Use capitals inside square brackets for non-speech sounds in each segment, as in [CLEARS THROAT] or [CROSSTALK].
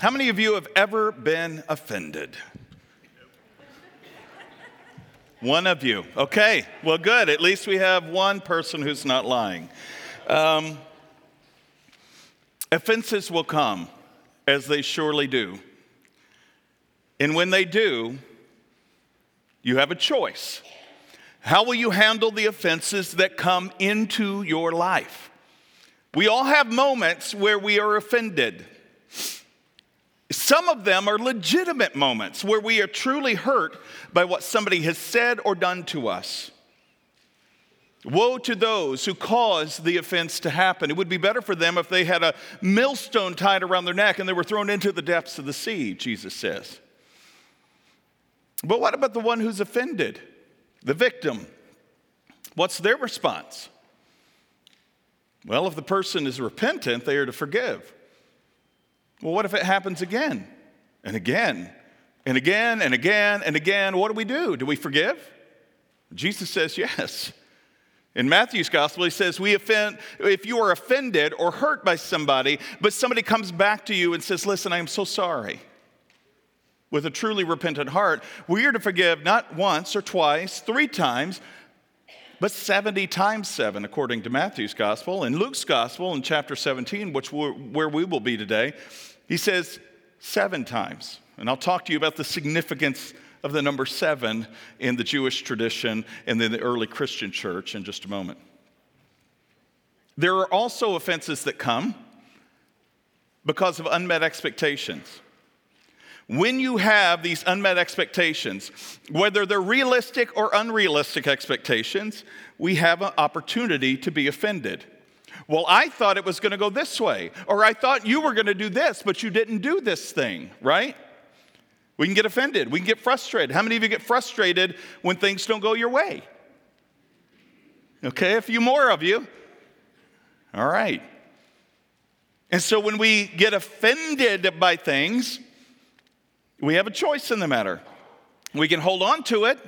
How many of you have ever been offended? One of you. Okay, well, good. At least we have one person who's not lying. Um, offenses will come, as they surely do. And when they do, you have a choice. How will you handle the offenses that come into your life? We all have moments where we are offended. Some of them are legitimate moments where we are truly hurt by what somebody has said or done to us. Woe to those who cause the offense to happen. It would be better for them if they had a millstone tied around their neck and they were thrown into the depths of the sea, Jesus says. But what about the one who's offended, the victim? What's their response? Well, if the person is repentant, they are to forgive. Well, what if it happens again and again and again and again and again? What do we do? Do we forgive? Jesus says yes. In Matthew's gospel, he says, We offend, if you are offended or hurt by somebody, but somebody comes back to you and says, Listen, I am so sorry. With a truly repentant heart, we are to forgive not once or twice, three times, but 70 times 7, according to Matthew's gospel. In Luke's gospel, in chapter 17, which where we will be today, he says seven times. And I'll talk to you about the significance of the number seven in the Jewish tradition and in the early Christian church in just a moment. There are also offenses that come because of unmet expectations. When you have these unmet expectations, whether they're realistic or unrealistic expectations, we have an opportunity to be offended. Well, I thought it was going to go this way, or I thought you were going to do this, but you didn't do this thing, right? We can get offended. We can get frustrated. How many of you get frustrated when things don't go your way? Okay, a few more of you. All right. And so when we get offended by things, we have a choice in the matter. We can hold on to it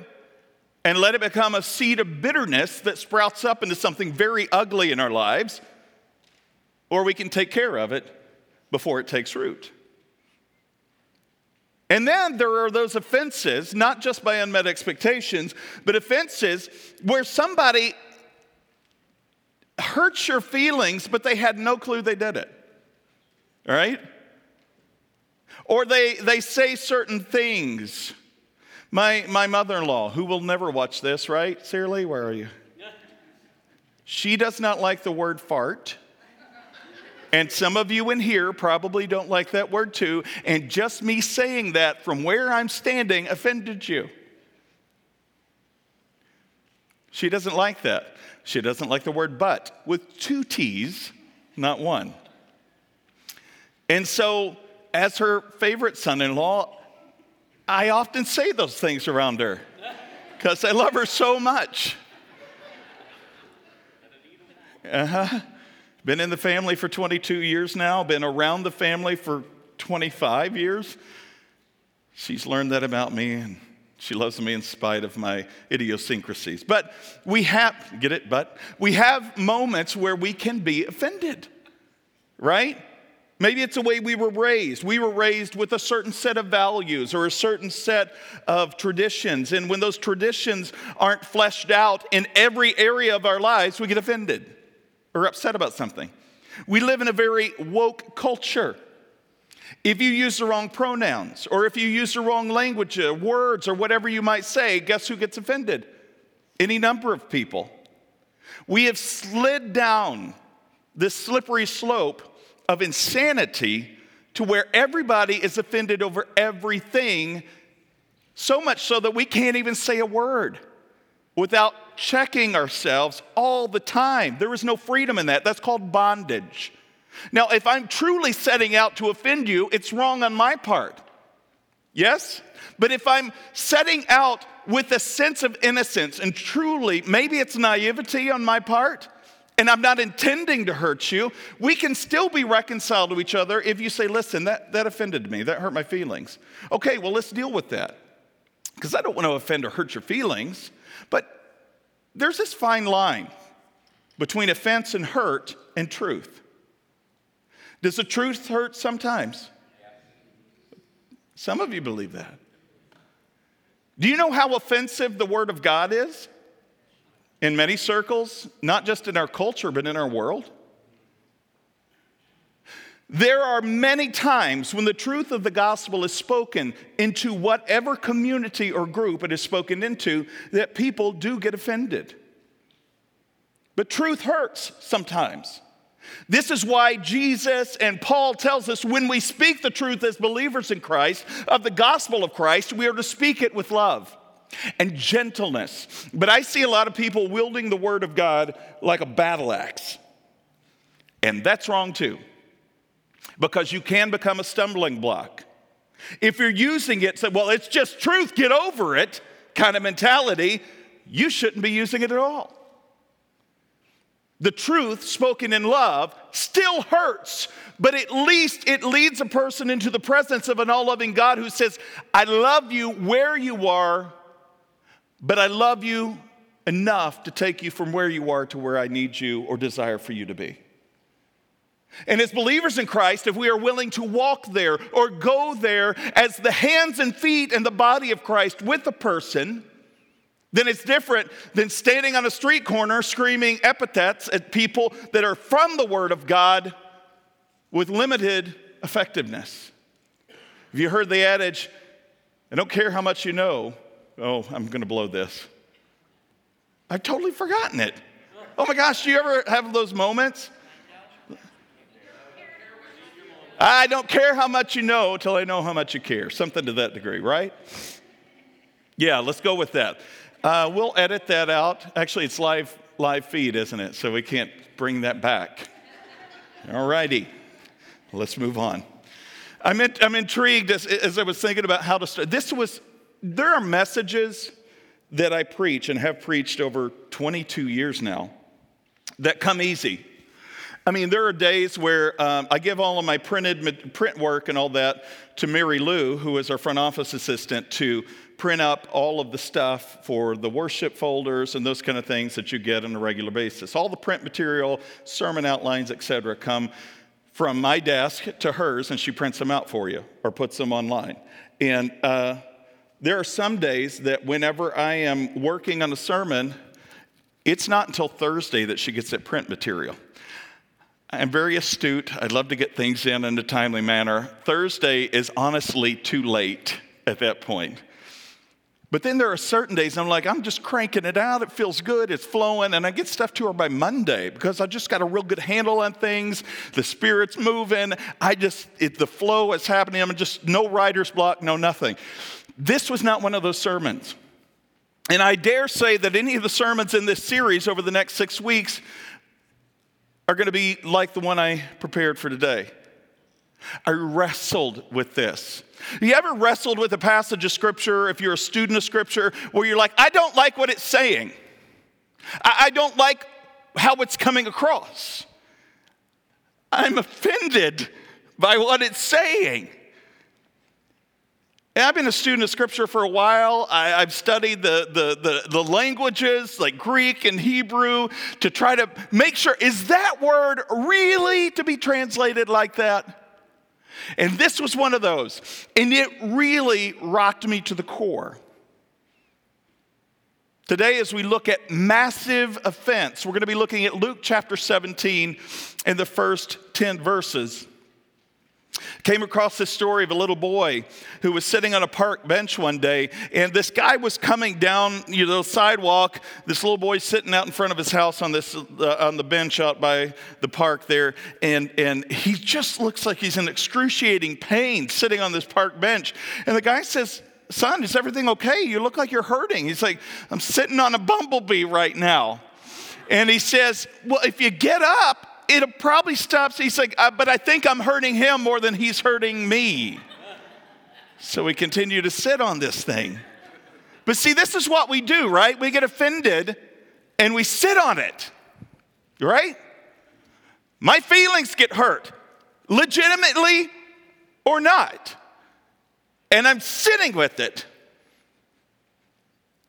and let it become a seed of bitterness that sprouts up into something very ugly in our lives, or we can take care of it before it takes root. And then there are those offenses, not just by unmet expectations, but offenses where somebody hurts your feelings, but they had no clue they did it. All right? Or they, they say certain things my, my mother in law, who will never watch this, right? Shirley, where are you? She does not like the word fart. And some of you in here probably don't like that word too. And just me saying that from where I'm standing offended you. She doesn't like that. She doesn't like the word but with two T's, not one. And so, as her favorite son in law, I often say those things around her because I love her so much. Uh huh. Been in the family for 22 years now, been around the family for 25 years. She's learned that about me and she loves me in spite of my idiosyncrasies. But we have, get it? But we have moments where we can be offended, right? Maybe it's the way we were raised. We were raised with a certain set of values or a certain set of traditions. And when those traditions aren't fleshed out in every area of our lives, we get offended or upset about something. We live in a very woke culture. If you use the wrong pronouns or if you use the wrong language, or uh, words, or whatever you might say, guess who gets offended? Any number of people. We have slid down this slippery slope of insanity to where everybody is offended over everything, so much so that we can't even say a word without checking ourselves all the time. There is no freedom in that. That's called bondage. Now, if I'm truly setting out to offend you, it's wrong on my part. Yes? But if I'm setting out with a sense of innocence and truly, maybe it's naivety on my part, and I'm not intending to hurt you, we can still be reconciled to each other if you say, listen, that, that offended me, that hurt my feelings. Okay, well, let's deal with that. Because I don't want to offend or hurt your feelings, but there's this fine line between offense and hurt and truth. Does the truth hurt sometimes? Some of you believe that. Do you know how offensive the Word of God is? In many circles, not just in our culture, but in our world. There are many times when the truth of the gospel is spoken into whatever community or group it is spoken into that people do get offended. But truth hurts sometimes. This is why Jesus and Paul tells us when we speak the truth as believers in Christ of the gospel of Christ, we are to speak it with love and gentleness. But I see a lot of people wielding the word of God like a battle axe. And that's wrong too because you can become a stumbling block. If you're using it, say, well, it's just truth, get over it kind of mentality, you shouldn't be using it at all. The truth spoken in love still hurts, but at least it leads a person into the presence of an all loving God who says, I love you where you are, but I love you enough to take you from where you are to where I need you or desire for you to be. And as believers in Christ, if we are willing to walk there or go there as the hands and feet and the body of Christ with a person, then it's different than standing on a street corner screaming epithets at people that are from the Word of God with limited effectiveness. Have you heard the adage, I don't care how much you know? Oh, I'm going to blow this. I've totally forgotten it. Oh my gosh, do you ever have those moments? I don't care how much you know till I know how much you care. Something to that degree, right? Yeah, let's go with that. Uh, we'll edit that out. Actually, it's live live feed, isn't it? So we can't bring that back. All righty, let's move on. I'm, in, I'm intrigued as, as I was thinking about how to start. This was, there are messages that I preach and have preached over 22 years now that come easy. I mean, there are days where um, I give all of my printed print work and all that to Mary Lou, who is our front office assistant, to print up all of the stuff for the worship folders and those kind of things that you get on a regular basis. All the print material, sermon outlines, etc., come from my desk to hers, and she prints them out for you or puts them online. And uh, there are some days that whenever I am working on a sermon, it's not until Thursday that she gets that print material. I'm very astute. I'd love to get things in in a timely manner. Thursday is honestly too late at that point. But then there are certain days I'm like, I'm just cranking it out. It feels good. It's flowing. And I get stuff to her by Monday because I just got a real good handle on things. The spirit's moving. I just, it, the flow is happening. I'm just no writer's block, no nothing. This was not one of those sermons. And I dare say that any of the sermons in this series over the next six weeks are going to be like the one I prepared for today. I wrestled with this. You ever wrestled with a passage of scripture, if you're a student of scripture, where you're like, I don't like what it's saying. I don't like how it's coming across. I'm offended by what it's saying. And I've been a student of scripture for a while. I, have studied the, the, the, the, languages like Greek and Hebrew to try to make sure is that word really to be translated like that? And this was one of those. And it really rocked me to the core. Today, as we look at massive offense, we're going to be looking at Luke chapter 17 and the first 10 verses. Came across this story of a little boy who was sitting on a park bench one day, and this guy was coming down you know, the sidewalk. This little boy sitting out in front of his house on this uh, on the bench out by the park there, and and he just looks like he's in excruciating pain sitting on this park bench. And the guy says, "Son, is everything okay? You look like you're hurting." He's like, "I'm sitting on a bumblebee right now." And he says, Well, if you get up it probably stops. He's like, uh, but I think I'm hurting him more than he's hurting me. So we continue to sit on this thing. But see, this is what we do, right? We get offended and we sit on it, right? My feelings get hurt, legitimately or not. And I'm sitting with it.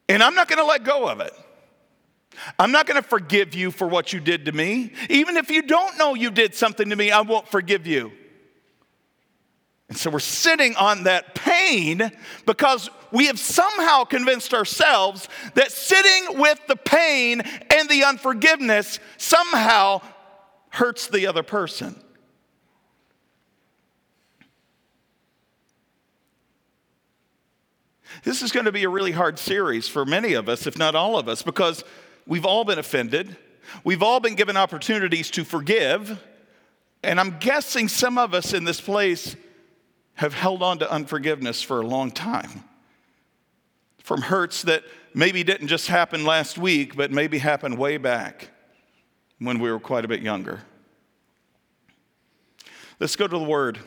And I'm not going to let go of it. I'm not going to forgive you for what you did to me. Even if you don't know you did something to me, I won't forgive you. And so we're sitting on that pain because we have somehow convinced ourselves that sitting with the pain and the unforgiveness somehow hurts the other person. This is going to be a really hard series for many of us, if not all of us, because we've all been offended. We've all been given opportunities to forgive. And I'm guessing some of us in this place have held on to unforgiveness for a long time. From hurts that maybe didn't just happen last week, but maybe happened way back when we were quite a bit younger. Let's go to the Word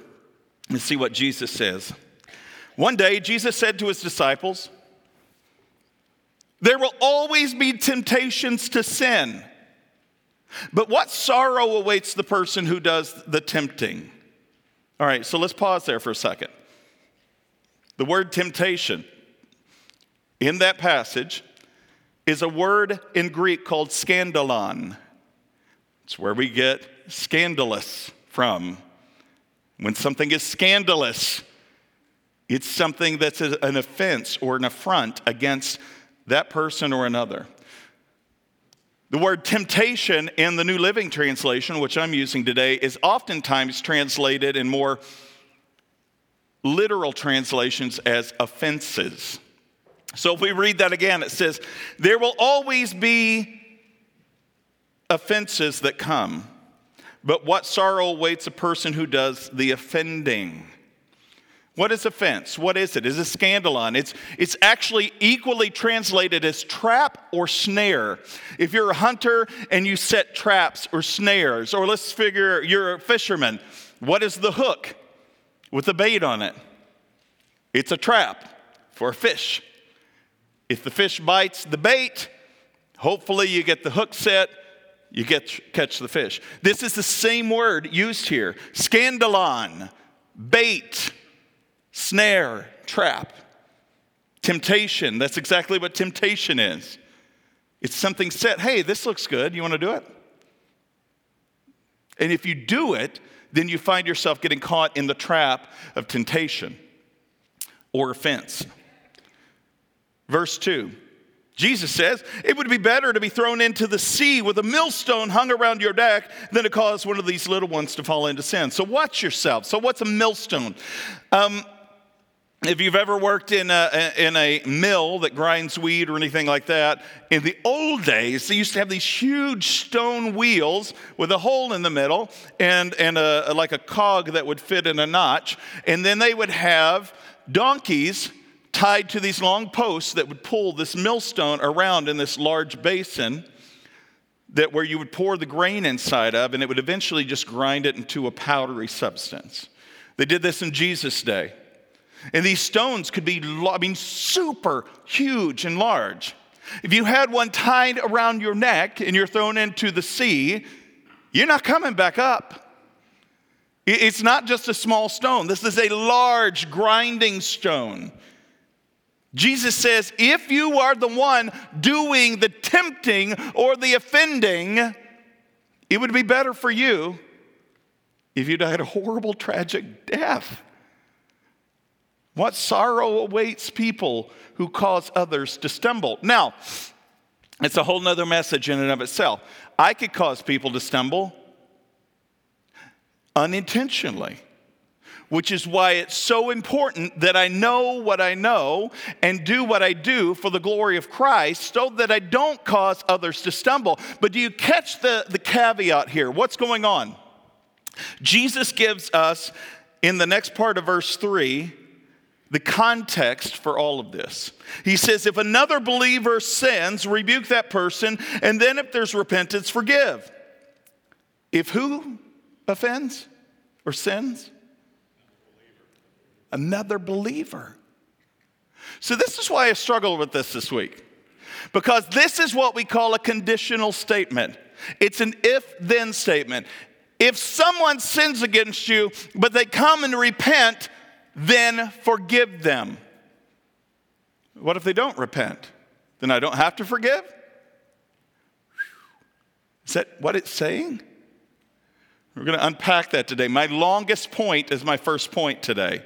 and see what Jesus says. One day, Jesus said to his disciples, There will always be temptations to sin, but what sorrow awaits the person who does the tempting? All right, so let's pause there for a second. The word temptation in that passage is a word in Greek called scandalon. It's where we get scandalous from. When something is scandalous, it's something that's an offense or an affront against that person or another. The word temptation in the New Living Translation, which I'm using today, is oftentimes translated in more literal translations as offenses. So if we read that again, it says, There will always be offenses that come, but what sorrow awaits a person who does the offending? What is offense? What is it? Is it scandalon? It's, it's actually equally translated as trap or snare. If you're a hunter and you set traps or snares, or let's figure you're a fisherman, what is the hook with the bait on it? It's a trap for a fish. If the fish bites the bait, hopefully you get the hook set, you get catch the fish. This is the same word used here. Scandalon, bait snare, trap. Temptation, that's exactly what temptation is. It's something set, hey, this looks good, you want to do it? And if you do it, then you find yourself getting caught in the trap of temptation or offense. Verse 2 Jesus says, It would be better to be thrown into the sea with a millstone hung around your neck than to cause one of these little ones to fall into sin. So watch yourself. So, what's a millstone? Um, if you've ever worked in a, in a mill that grinds wheat or anything like that, in the old days, they used to have these huge stone wheels with a hole in the middle and, and a, like a cog that would fit in a notch. And then they would have donkeys tied to these long posts that would pull this millstone around in this large basin that where you would pour the grain inside of and it would eventually just grind it into a powdery substance. They did this in Jesus' day. And these stones could be, I mean, super huge and large. If you had one tied around your neck and you're thrown into the sea, you're not coming back up. It's not just a small stone, this is a large grinding stone. Jesus says, if you are the one doing the tempting or the offending, it would be better for you if you died a horrible, tragic death. What sorrow awaits people who cause others to stumble? Now, it's a whole nother message in and of itself. I could cause people to stumble unintentionally, which is why it's so important that I know what I know and do what I do for the glory of Christ so that I don't cause others to stumble. But do you catch the, the caveat here? What's going on? Jesus gives us in the next part of verse 3 the context for all of this. He says, if another believer sins, rebuke that person, and then if there's repentance, forgive. If who offends or sins? another believer. So, this is why I struggle with this this week. Because this is what we call a conditional statement. It's an if then statement. If someone sins against you, but they come and repent, then forgive them. What if they don't repent? Then I don't have to forgive? Is that what it's saying? We're going to unpack that today. My longest point is my first point today.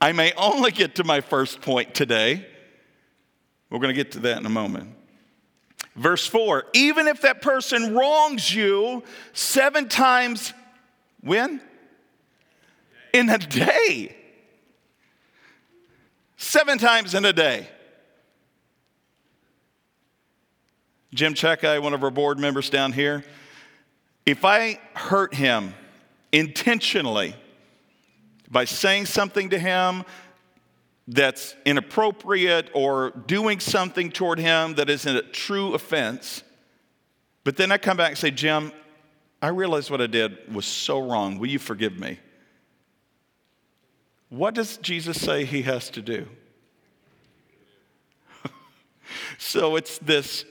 I may only get to my first point today. We're going to get to that in a moment. Verse 4 even if that person wrongs you seven times, when? In a day. Seven times in a day. Jim Checkeye, one of our board members down here, if I hurt him intentionally by saying something to him, that's inappropriate or doing something toward him that isn't a true offense. But then I come back and say, Jim, I realize what I did was so wrong. Will you forgive me? What does Jesus say he has to do? [LAUGHS] so it's this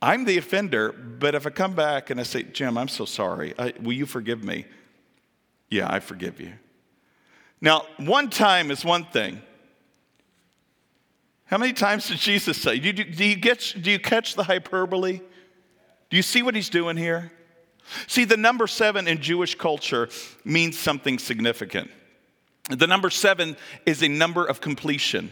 I'm the offender, but if I come back and I say, Jim, I'm so sorry, I, will you forgive me? Yeah, I forgive you. Now, one time is one thing. How many times did Jesus say? Do you, do you, get, do you catch the hyperbole? Do you see what he's doing here? See, the number seven in Jewish culture means something significant. The number seven is a number of completion.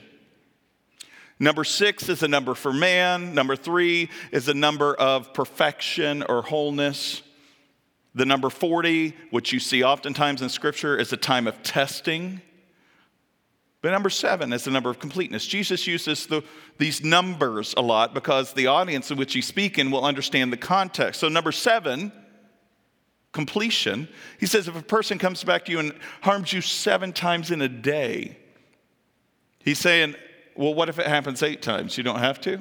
Number six is a number for man. Number three is a number of perfection or wholeness. The number 40, which you see oftentimes in Scripture, is a time of testing. But number seven is the number of completeness. Jesus uses the, these numbers a lot because the audience in which he's speaking will understand the context. So, number seven, completion. He says if a person comes back to you and harms you seven times in a day, he's saying, well, what if it happens eight times? You don't have to?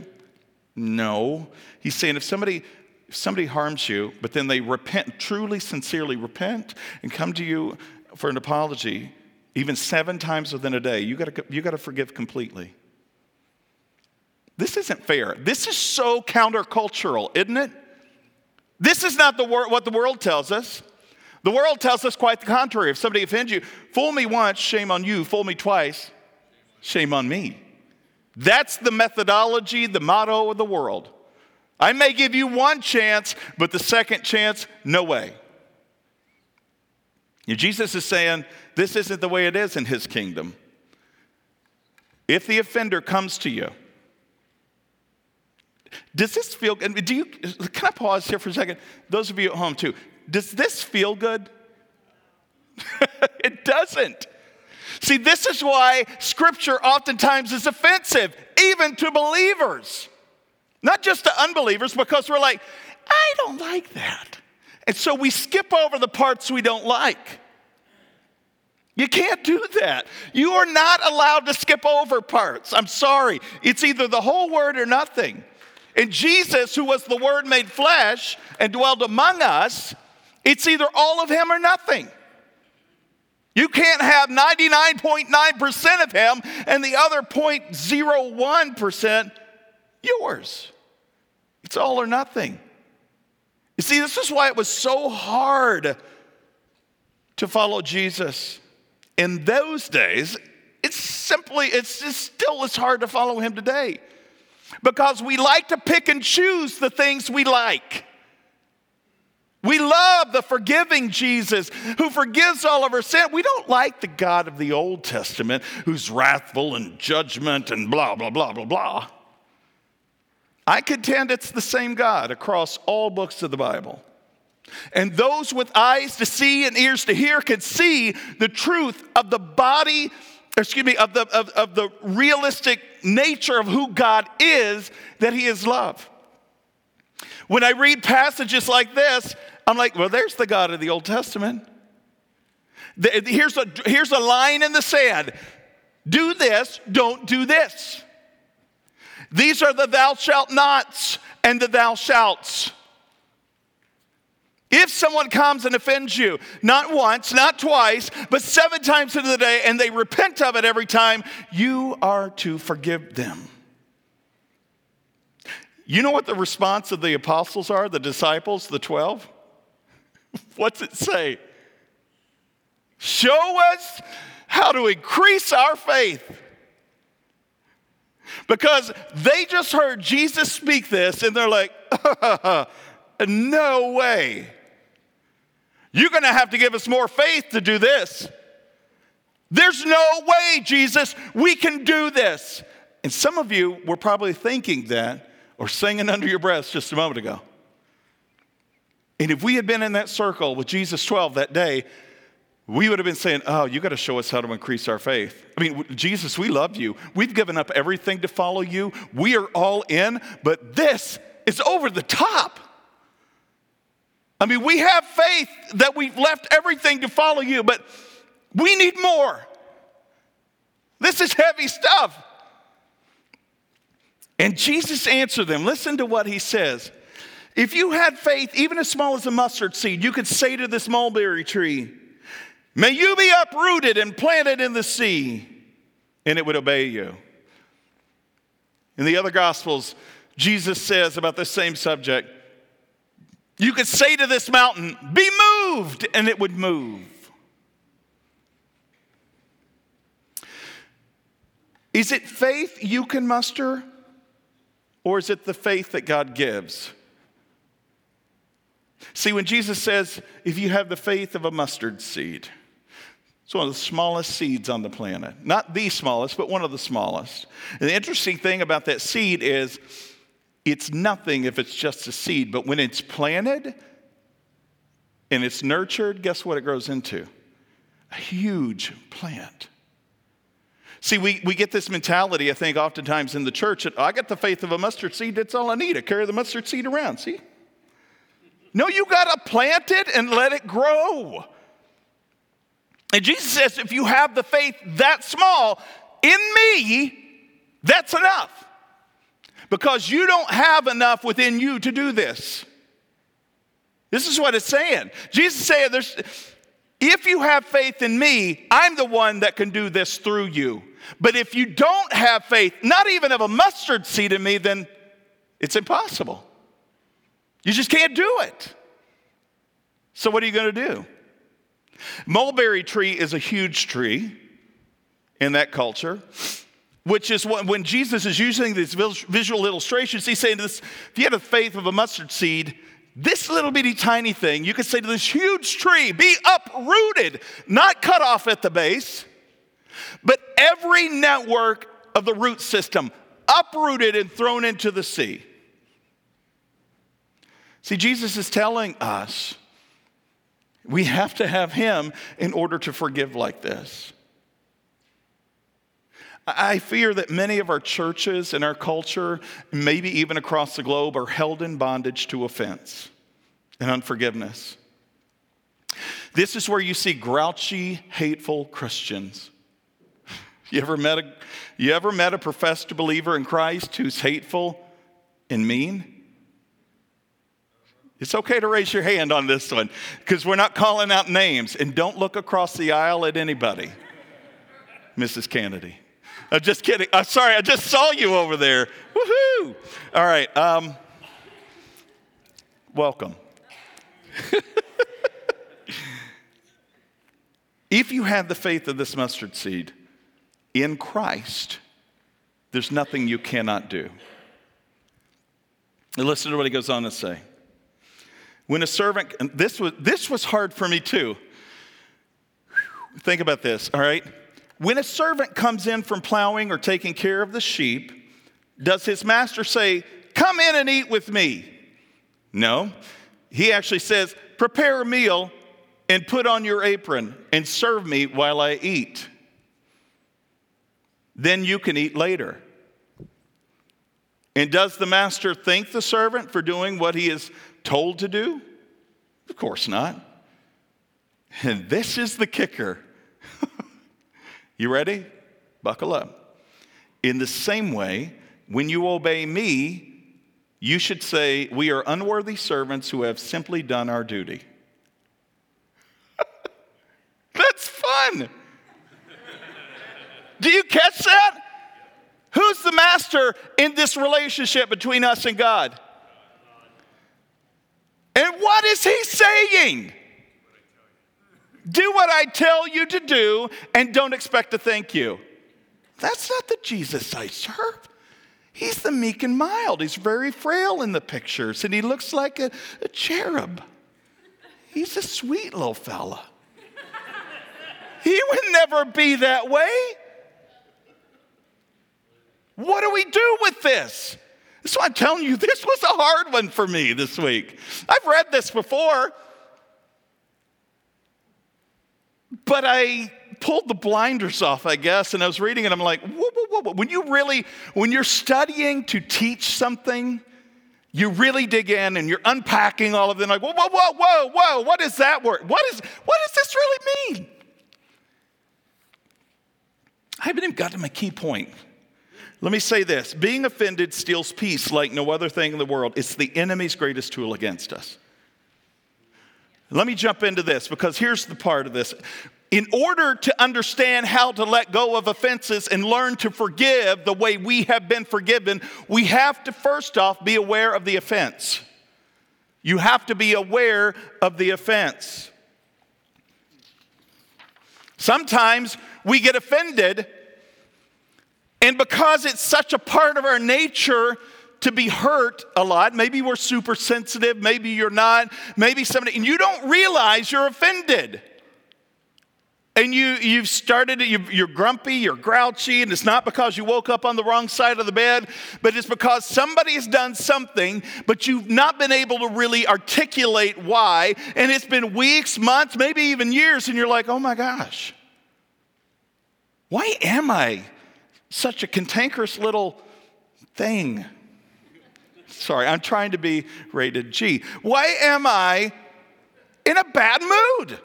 No. He's saying if somebody if somebody harms you, but then they repent, truly, sincerely repent, and come to you for an apology, even seven times within a day, you gotta, you gotta forgive completely. This isn't fair. This is so countercultural, isn't it? This is not the wor- what the world tells us. The world tells us quite the contrary. If somebody offends you, fool me once, shame on you. Fool me twice, shame on me. That's the methodology, the motto of the world. I may give you one chance, but the second chance, no way. Jesus is saying this isn't the way it is in his kingdom. If the offender comes to you, does this feel good? Do you, can I pause here for a second? Those of you at home too, does this feel good? [LAUGHS] it doesn't. See, this is why scripture oftentimes is offensive, even to believers, not just to unbelievers, because we're like, I don't like that. And so we skip over the parts we don't like. You can't do that. You are not allowed to skip over parts. I'm sorry. It's either the whole word or nothing. And Jesus, who was the Word made flesh and dwelled among us, it's either all of Him or nothing. You can't have 99.9% of Him and the other 0.01% yours. It's all or nothing. You see, this is why it was so hard to follow Jesus in those days, it's simply, it's just still as hard to follow him today because we like to pick and choose the things we like. We love the forgiving Jesus who forgives all of our sin. We don't like the God of the Old Testament who's wrathful and judgment and blah, blah, blah, blah, blah. I contend it's the same God across all books of the Bible. And those with eyes to see and ears to hear can see the truth of the body, excuse me, of the, of, of the realistic nature of who God is, that He is love. When I read passages like this, I'm like, well, there's the God of the Old Testament. Here's a, here's a line in the sand do this, don't do this. These are the thou shalt nots and the thou shalts. If someone comes and offends you, not once, not twice, but seven times into the day, and they repent of it every time, you are to forgive them. You know what the response of the apostles are, the disciples, the 12? [LAUGHS] What's it say? Show us how to increase our faith. Because they just heard Jesus speak this and they're like, [LAUGHS] no way. You're going to have to give us more faith to do this. There's no way, Jesus, we can do this. And some of you were probably thinking that or singing under your breath just a moment ago. And if we had been in that circle with Jesus 12 that day, we would have been saying, Oh, you got to show us how to increase our faith. I mean, Jesus, we love you. We've given up everything to follow you. We are all in, but this is over the top. I mean, we have faith that we've left everything to follow you, but we need more. This is heavy stuff. And Jesus answered them. Listen to what he says. If you had faith, even as small as a mustard seed, you could say to this mulberry tree, May you be uprooted and planted in the sea, and it would obey you. In the other Gospels, Jesus says about the same subject, you could say to this mountain, Be moved, and it would move. Is it faith you can muster, or is it the faith that God gives? See, when Jesus says, If you have the faith of a mustard seed, it's one of the smallest seeds on the planet. Not the smallest, but one of the smallest. And the interesting thing about that seed is, it's nothing if it's just a seed, but when it's planted and it's nurtured, guess what it grows into? A huge plant. See, we, we get this mentality, I think, oftentimes in the church that I got the faith of a mustard seed, that's all I need. I carry the mustard seed around, see? No, you got to plant it and let it grow. And Jesus says, if you have the faith that small in me, that's enough because you don't have enough within you to do this. This is what it's saying. Jesus there's, if you have faith in me, I'm the one that can do this through you. But if you don't have faith, not even of a mustard seed in me, then it's impossible. You just can't do it. So, what are you going to do? Mulberry tree is a huge tree in that culture which is what, when Jesus is using these visual illustrations, he's saying to this if you had the faith of a mustard seed, this little bitty tiny thing, you could say to this huge tree, be uprooted, not cut off at the base, but every network of the root system uprooted and thrown into the sea. See, Jesus is telling us we have to have Him in order to forgive like this. I fear that many of our churches and our culture, maybe even across the globe, are held in bondage to offense and unforgiveness. This is where you see grouchy, hateful Christians. You ever met a, you ever met a professed believer in Christ who's hateful and mean? It's okay to raise your hand on this one because we're not calling out names. And don't look across the aisle at anybody, Mrs. Kennedy. I'm just kidding. I'm sorry, I just saw you over there. Woohoo! All right. Um, welcome. [LAUGHS] if you have the faith of this mustard seed in Christ, there's nothing you cannot do. And listen to what he goes on to say. When a servant, this was, this was hard for me too. Think about this, all right? When a servant comes in from plowing or taking care of the sheep, does his master say, Come in and eat with me? No. He actually says, Prepare a meal and put on your apron and serve me while I eat. Then you can eat later. And does the master thank the servant for doing what he is told to do? Of course not. And [LAUGHS] this is the kicker [LAUGHS] you ready? Buckle up. In the same way, when you obey me, you should say, We are unworthy servants who have simply done our duty. [LAUGHS] That's fun. Do you catch that? Who's the master in this relationship between us and God? And what is he saying? Do what I tell you to do and don't expect to thank you. That's not the Jesus I serve. He's the meek and mild. He's very frail in the pictures, and he looks like a, a cherub. He's a sweet little fella. he would never be that way. What do we do with this? So I'm telling you, this was a hard one for me this week. I've read this before, but I pulled the blinders off, I guess, and I was reading it. I'm like, whoa, whoa, whoa. When you really, when you're studying to teach something, you really dig in and you're unpacking all of them, like, whoa, whoa, whoa, whoa, whoa, what is that word? What, is, what does this really mean? I haven't even got to my key point. Let me say this being offended steals peace like no other thing in the world. It's the enemy's greatest tool against us. Let me jump into this because here's the part of this. In order to understand how to let go of offenses and learn to forgive the way we have been forgiven, we have to first off be aware of the offense. You have to be aware of the offense. Sometimes we get offended and because it's such a part of our nature to be hurt a lot, maybe we're super sensitive, maybe you're not, maybe somebody, and you don't realize you're offended. And you, you've started, you're grumpy, you're grouchy, and it's not because you woke up on the wrong side of the bed, but it's because somebody has done something, but you've not been able to really articulate why. And it's been weeks, months, maybe even years, and you're like, oh my gosh, why am I such a cantankerous little thing. Sorry, I'm trying to be rated G. Why am I in a bad mood?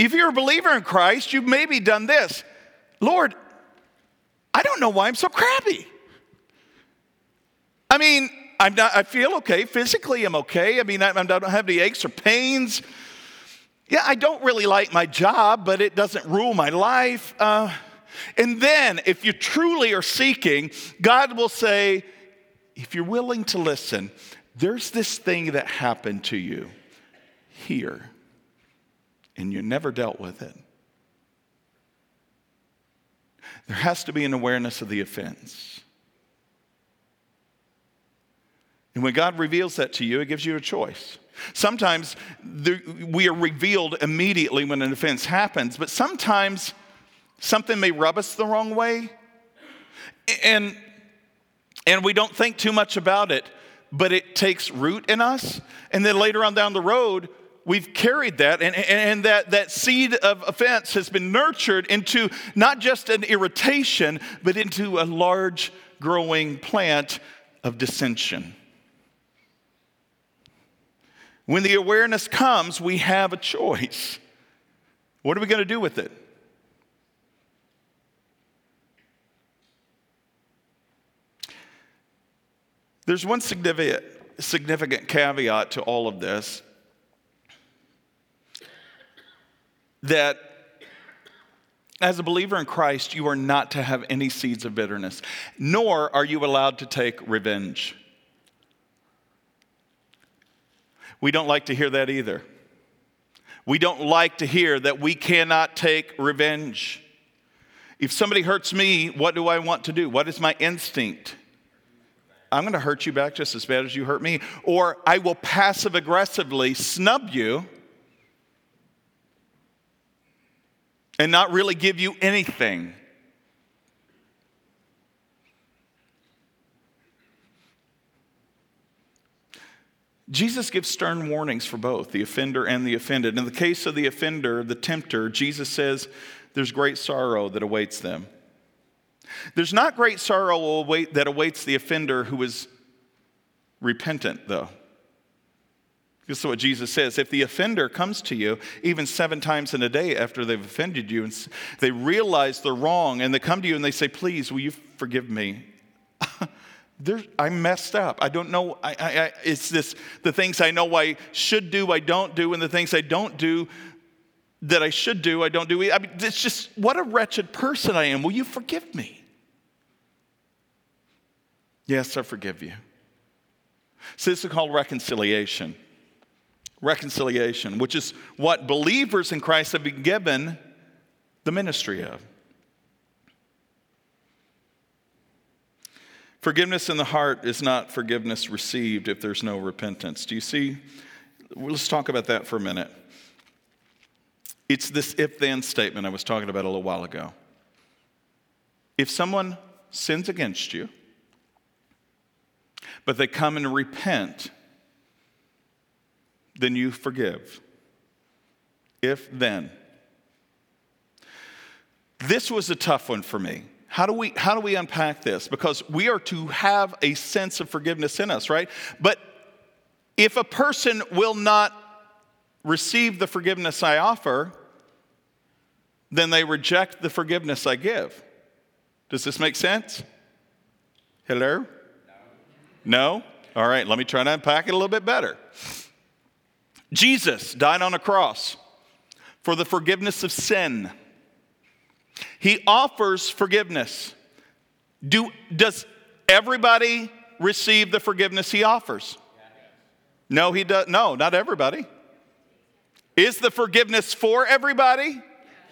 If you're a believer in Christ, you've maybe done this Lord, I don't know why I'm so crabby. I mean, I'm not, I feel okay. Physically, I'm okay. I mean, I, I don't have any aches or pains. Yeah, I don't really like my job, but it doesn't rule my life. Uh, and then, if you truly are seeking, God will say, if you're willing to listen, there's this thing that happened to you here, and you never dealt with it. There has to be an awareness of the offense. And when God reveals that to you, it gives you a choice. Sometimes we are revealed immediately when an offense happens, but sometimes something may rub us the wrong way. And, and we don't think too much about it, but it takes root in us. And then later on down the road, we've carried that, and, and that, that seed of offense has been nurtured into not just an irritation, but into a large growing plant of dissension. When the awareness comes, we have a choice. What are we going to do with it? There's one significant, significant caveat to all of this that as a believer in Christ, you are not to have any seeds of bitterness, nor are you allowed to take revenge. We don't like to hear that either. We don't like to hear that we cannot take revenge. If somebody hurts me, what do I want to do? What is my instinct? I'm going to hurt you back just as bad as you hurt me. Or I will passive aggressively snub you and not really give you anything. Jesus gives stern warnings for both the offender and the offended. In the case of the offender, the tempter, Jesus says there's great sorrow that awaits them. There's not great sorrow that awaits the offender who is repentant, though. This is what Jesus says. If the offender comes to you, even seven times in a day after they've offended you, and they realize they're wrong, and they come to you and they say, Please, will you forgive me? [LAUGHS] I'm messed up. I don't know. I, I, I, it's this the things I know I should do, I don't do, and the things I don't do that I should do, I don't do. I mean, it's just what a wretched person I am. Will you forgive me? Yes, I forgive you. So this is called reconciliation. Reconciliation, which is what believers in Christ have been given the ministry of. Forgiveness in the heart is not forgiveness received if there's no repentance. Do you see? Let's talk about that for a minute. It's this if then statement I was talking about a little while ago. If someone sins against you, but they come and repent, then you forgive. If then. This was a tough one for me. How do we how do we unpack this? Because we are to have a sense of forgiveness in us right? But if a person will not receive the forgiveness i offer then they reject the forgiveness i give. Does this make sense? Hello? No, all right let me try to unpack it a little bit better jesus died on a cross for the forgiveness of sin he offers forgiveness. Do, does everybody receive the forgiveness he offers? No, he does. No, not everybody. Is the forgiveness for everybody?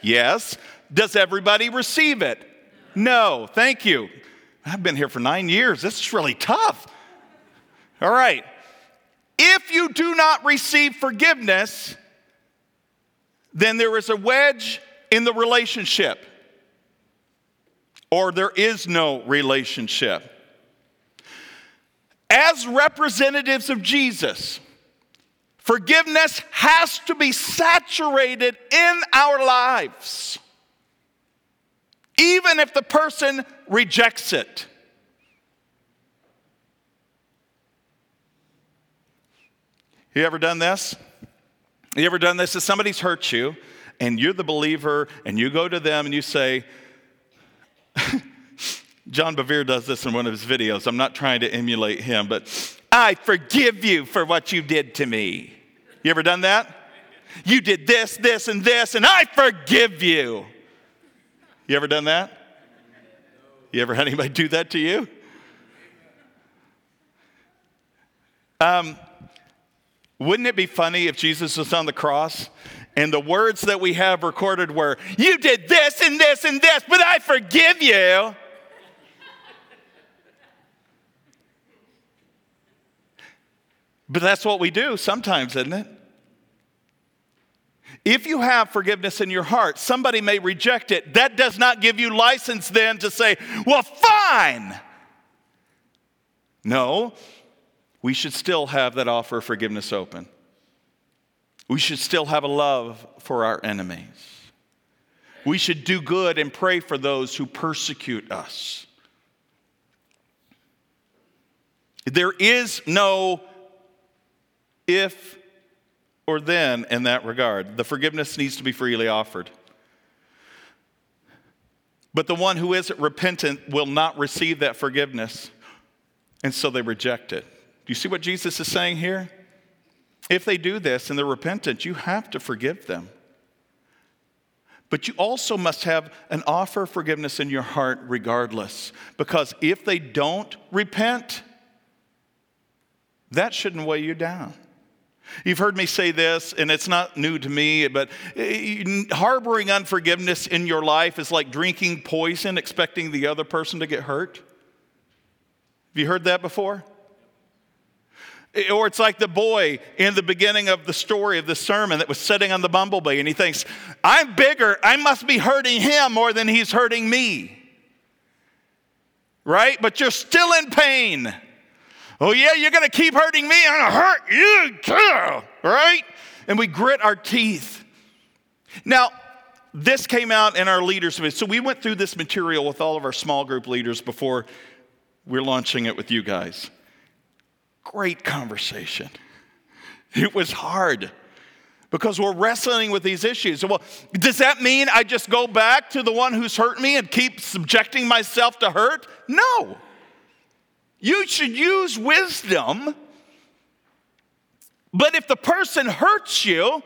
Yes. Does everybody receive it? No. Thank you. I've been here for nine years. This is really tough. All right. If you do not receive forgiveness, then there is a wedge in the relationship or there is no relationship. As representatives of Jesus, forgiveness has to be saturated in our lives, even if the person rejects it. You ever done this? You ever done this? If somebody's hurt you and you're the believer and you go to them and you say, [LAUGHS] John Bevere does this in one of his videos. I'm not trying to emulate him, but I forgive you for what you did to me. You ever done that? You did this, this, and this, and I forgive you. You ever done that? You ever had anybody [LAUGHS] do that to you? Um, wouldn't it be funny if Jesus was on the cross and the words that we have recorded were, You did this and this and this, but I forgive you. but that's what we do sometimes, isn't it? If you have forgiveness in your heart, somebody may reject it. That does not give you license then to say, Well, fine. No, we should still have that offer of forgiveness open. We should still have a love for our enemies. We should do good and pray for those who persecute us. There is no if or then in that regard. The forgiveness needs to be freely offered. But the one who isn't repentant will not receive that forgiveness, and so they reject it. Do you see what Jesus is saying here? If they do this and they're repentant, you have to forgive them. But you also must have an offer of forgiveness in your heart regardless. Because if they don't repent, that shouldn't weigh you down. You've heard me say this, and it's not new to me, but eh, harboring unforgiveness in your life is like drinking poison, expecting the other person to get hurt. Have you heard that before? Or it's like the boy in the beginning of the story of the sermon that was sitting on the bumblebee and he thinks, I'm bigger, I must be hurting him more than he's hurting me. Right? But you're still in pain. Oh, yeah, you're to keep hurting me, I'm to hurt you too. Right? And we grit our teeth. Now, this came out in our leaders. So we went through this material with all of our small group leaders before we're launching it with you guys. Great conversation. It was hard because we're wrestling with these issues. Well, does that mean I just go back to the one who's hurt me and keep subjecting myself to hurt? No. You should use wisdom. But if the person hurts you,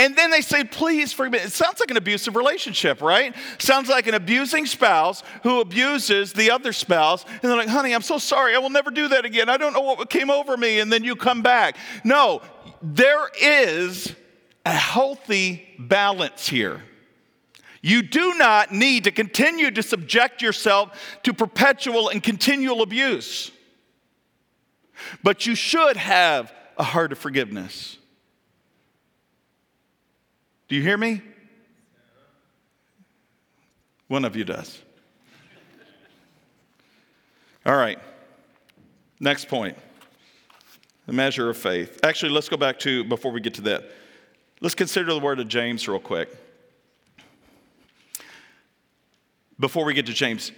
and then they say, please forgive me. It sounds like an abusive relationship, right? Sounds like an abusing spouse who abuses the other spouse. And they're like, honey, I'm so sorry. I will never do that again. I don't know what came over me. And then you come back. No, there is a healthy balance here. You do not need to continue to subject yourself to perpetual and continual abuse. But you should have a heart of forgiveness. Do you hear me? One of you does. All right. Next point the measure of faith. Actually, let's go back to, before we get to that, let's consider the word of James real quick. Before we get to James,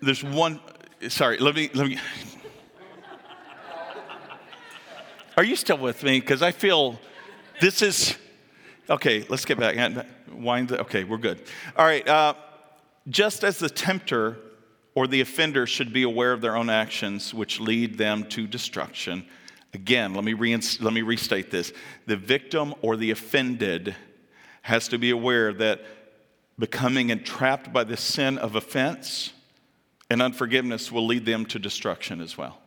there's one, sorry, let me, let me. Are you still with me? Because I feel this is Okay, let's get back. Wind. Okay, we're good. All right. Uh, just as the tempter or the offender should be aware of their own actions, which lead them to destruction. Again, let me, let me restate this. The victim or the offended has to be aware that becoming entrapped by the sin of offense and unforgiveness will lead them to destruction as well.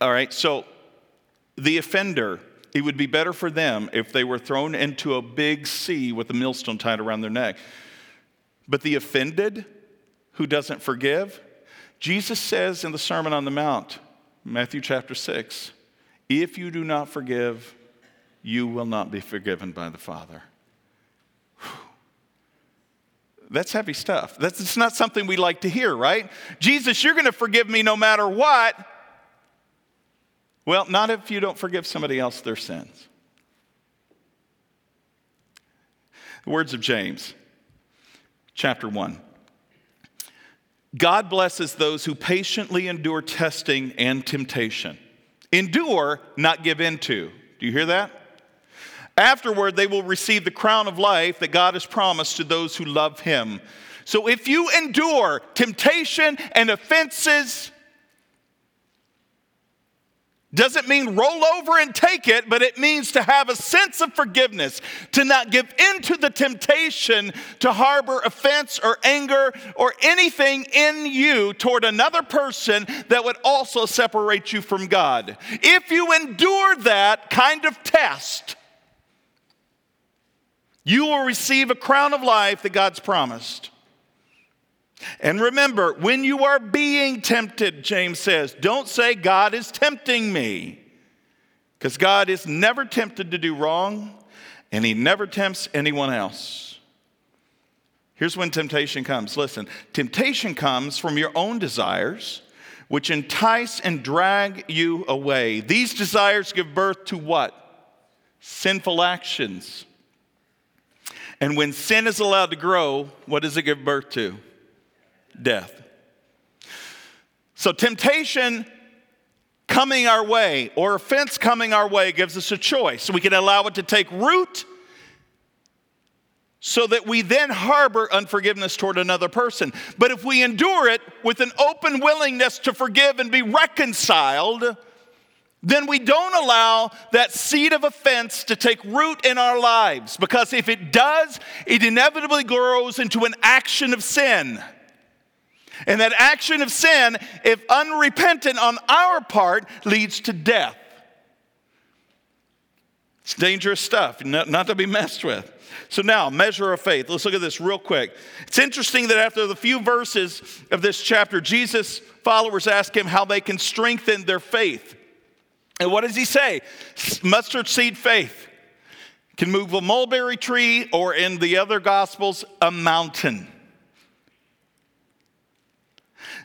All right, so the offender it would be better for them if they were thrown into a big sea with a millstone tied around their neck. But the offended who doesn't forgive, Jesus says in the Sermon on the Mount, Matthew chapter 6, if you do not forgive, you will not be forgiven by the Father. That's heavy stuff. That's it's not something we like to hear, right? Jesus, you're going to forgive me no matter what. Well, not if you don't forgive somebody else their sins. The words of James, chapter 1. God blesses those who patiently endure testing and temptation. Endure, not give in to. Do you hear that? Afterward, they will receive the crown of life that God has promised to those who love Him. So if you endure temptation and offenses, doesn't mean roll over and take it, but it means to have a sense of forgiveness, to not give into the temptation to harbor offense or anger or anything in you toward another person that would also separate you from God. If you endure that kind of test, you will receive a crown of life that God's promised. And remember, when you are being tempted, James says, don't say, God is tempting me. Because God is never tempted to do wrong, and He never tempts anyone else. Here's when temptation comes. Listen, temptation comes from your own desires, which entice and drag you away. These desires give birth to what? Sinful actions. And when sin is allowed to grow, what does it give birth to? Death. So, temptation coming our way or offense coming our way gives us a choice. We can allow it to take root so that we then harbor unforgiveness toward another person. But if we endure it with an open willingness to forgive and be reconciled, then we don't allow that seed of offense to take root in our lives. Because if it does, it inevitably grows into an action of sin. And that action of sin, if unrepentant on our part, leads to death. It's dangerous stuff, not, to be messed with. So, now, measure of faith. Let's look at this real quick. It's interesting that after the few verses of this chapter, Jesus' followers ask him how they can strengthen their faith. And what does he say? Mustard seed faith can move a mulberry tree, or in the other gospels, a mountain.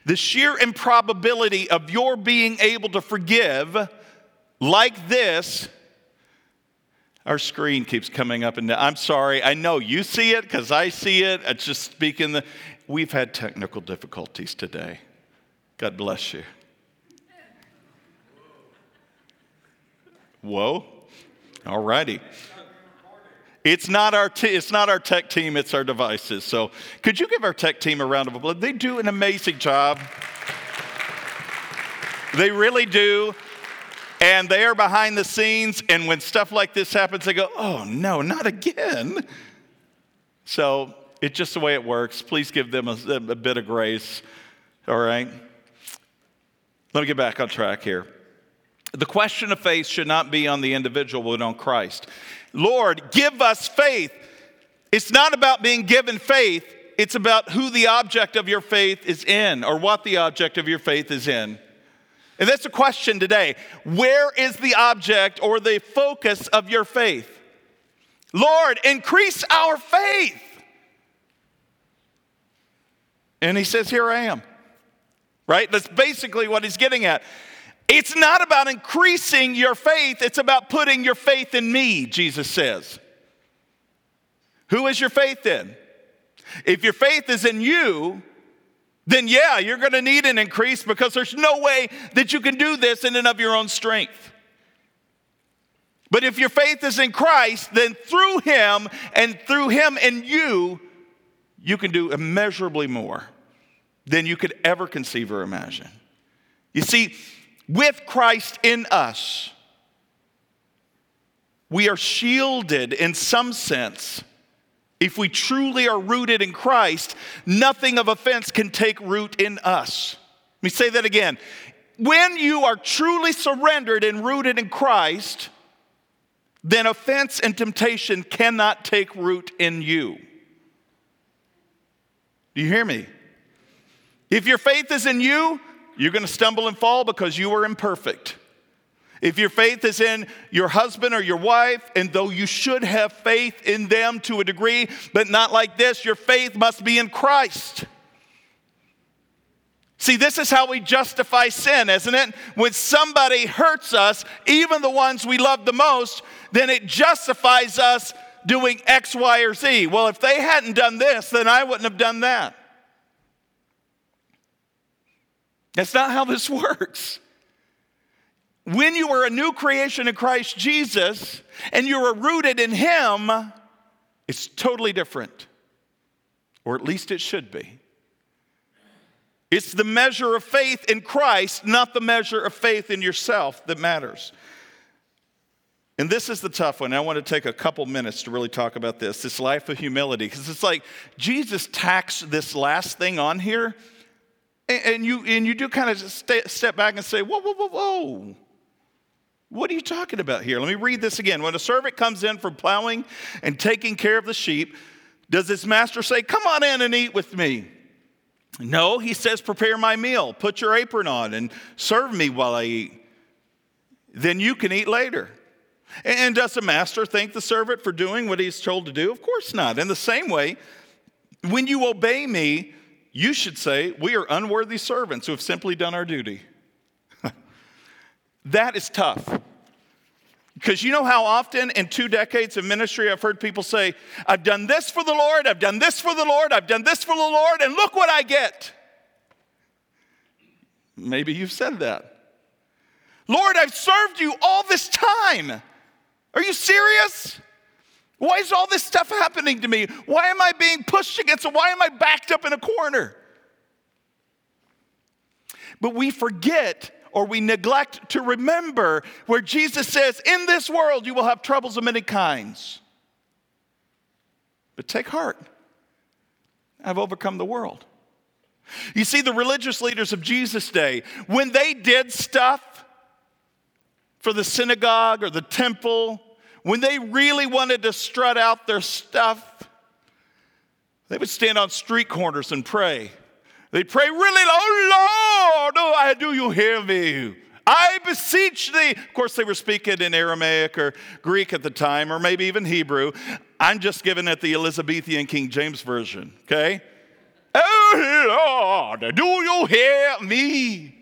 The sheer improbability of your being able to forgive like this. Our screen keeps coming up and down. I'm sorry. I know you see it because I see it. It's just speaking the. We've had technical difficulties today. God bless you. Whoa. All righty. It's not, our it's not our tech team, it's our devices. So, could you give our tech team a round of applause? They do an amazing job. They really do. And they are behind the scenes. And when stuff like this happens, they go, oh no, not again. So it's just the way it works. Please give them a, a bit of grace. All right? Let me get back on track here. The question of faith should not be on the individual, but on Christ. Lord, give us faith. It's not about being given faith, it's about who the object of your faith is in or what the object of your faith is in. And that's the question today. Where is the object or the focus of your faith? Lord, increase our faith. And he says, Here I am. Right? That's basically what he's getting at. It's not about increasing your faith, it's about putting your faith in me, Jesus says. Who is your faith in? If your faith is in you, then yeah, you're to need an increase because there's no way that you can do this in and of your own strength. But if your faith is in Christ, then through Him and through Him and you, you can do immeasurably more than you could ever conceive or imagine. You see, with Christ in us, we are shielded in some sense if we truly are rooted in Christ, nothing of offense can take root in us. Let me say that again. When you are truly surrendered and rooted in Christ, then offense and temptation cannot take root in you. Do you hear me? If your faith is in you, you're going to stumble and fall because you are imperfect. If your faith is in your husband or your wife, and though you should have faith in them to a degree, but not like this, your faith must be in Christ. See, this is how we justify sin, isn't it? When somebody hurts us, even the ones we love the most, then it justifies us doing X, Y, or Z. Well, if they hadn't done this, then I wouldn't have done that. That's not how this [LAUGHS] works. When you are a new creation in Christ Jesus and you are rooted in Him, it's totally different. Or at least it should be. It's the measure of faith in Christ, not the measure of faith in yourself, that matters. And this is the tough one. I want to take a couple minutes to really talk about this this life of humility. Because it's like Jesus tacks this last thing on here, and, you, and you do kind of step back and say, whoa, whoa, whoa, whoa. What are you talking about here? Let me read this again. When a servant comes in from plowing and taking care of the sheep, does his master say, Come on in and eat with me? No, he says, Prepare my meal, put your apron on, and serve me while I eat. Then you can eat later. And does the master thank the servant for doing what he's told to do? Of course not. In the same way, when you obey me, you should say, We are unworthy servants who have simply done our duty. [LAUGHS] That is tough. Because you know how often in two decades of ministry I've heard people say, I've done this for the Lord, I've done this for the Lord, I've done this for the Lord, and look what I get. Maybe you've said that. Lord, I've served you all this time. Are you serious? Why is all this stuff happening to me? Why am I being pushed against? Why am I backed up in a corner? But we forget or we neglect to remember where Jesus says, In this world you will have troubles of many kinds. But take heart, I've overcome the world. You see, the religious leaders of Jesus' day, when they did stuff for the synagogue or the temple, when they really wanted to strut out their stuff, they would stand on street corners and pray. They'd pray really oh Lord, oh, do you hear me? I beseech thee. Of course, they were speaking in Aramaic or Greek at the time, or maybe even Hebrew. I'm just giving it the Elizabethan King James Version, okay? Oh Lord, do you hear me?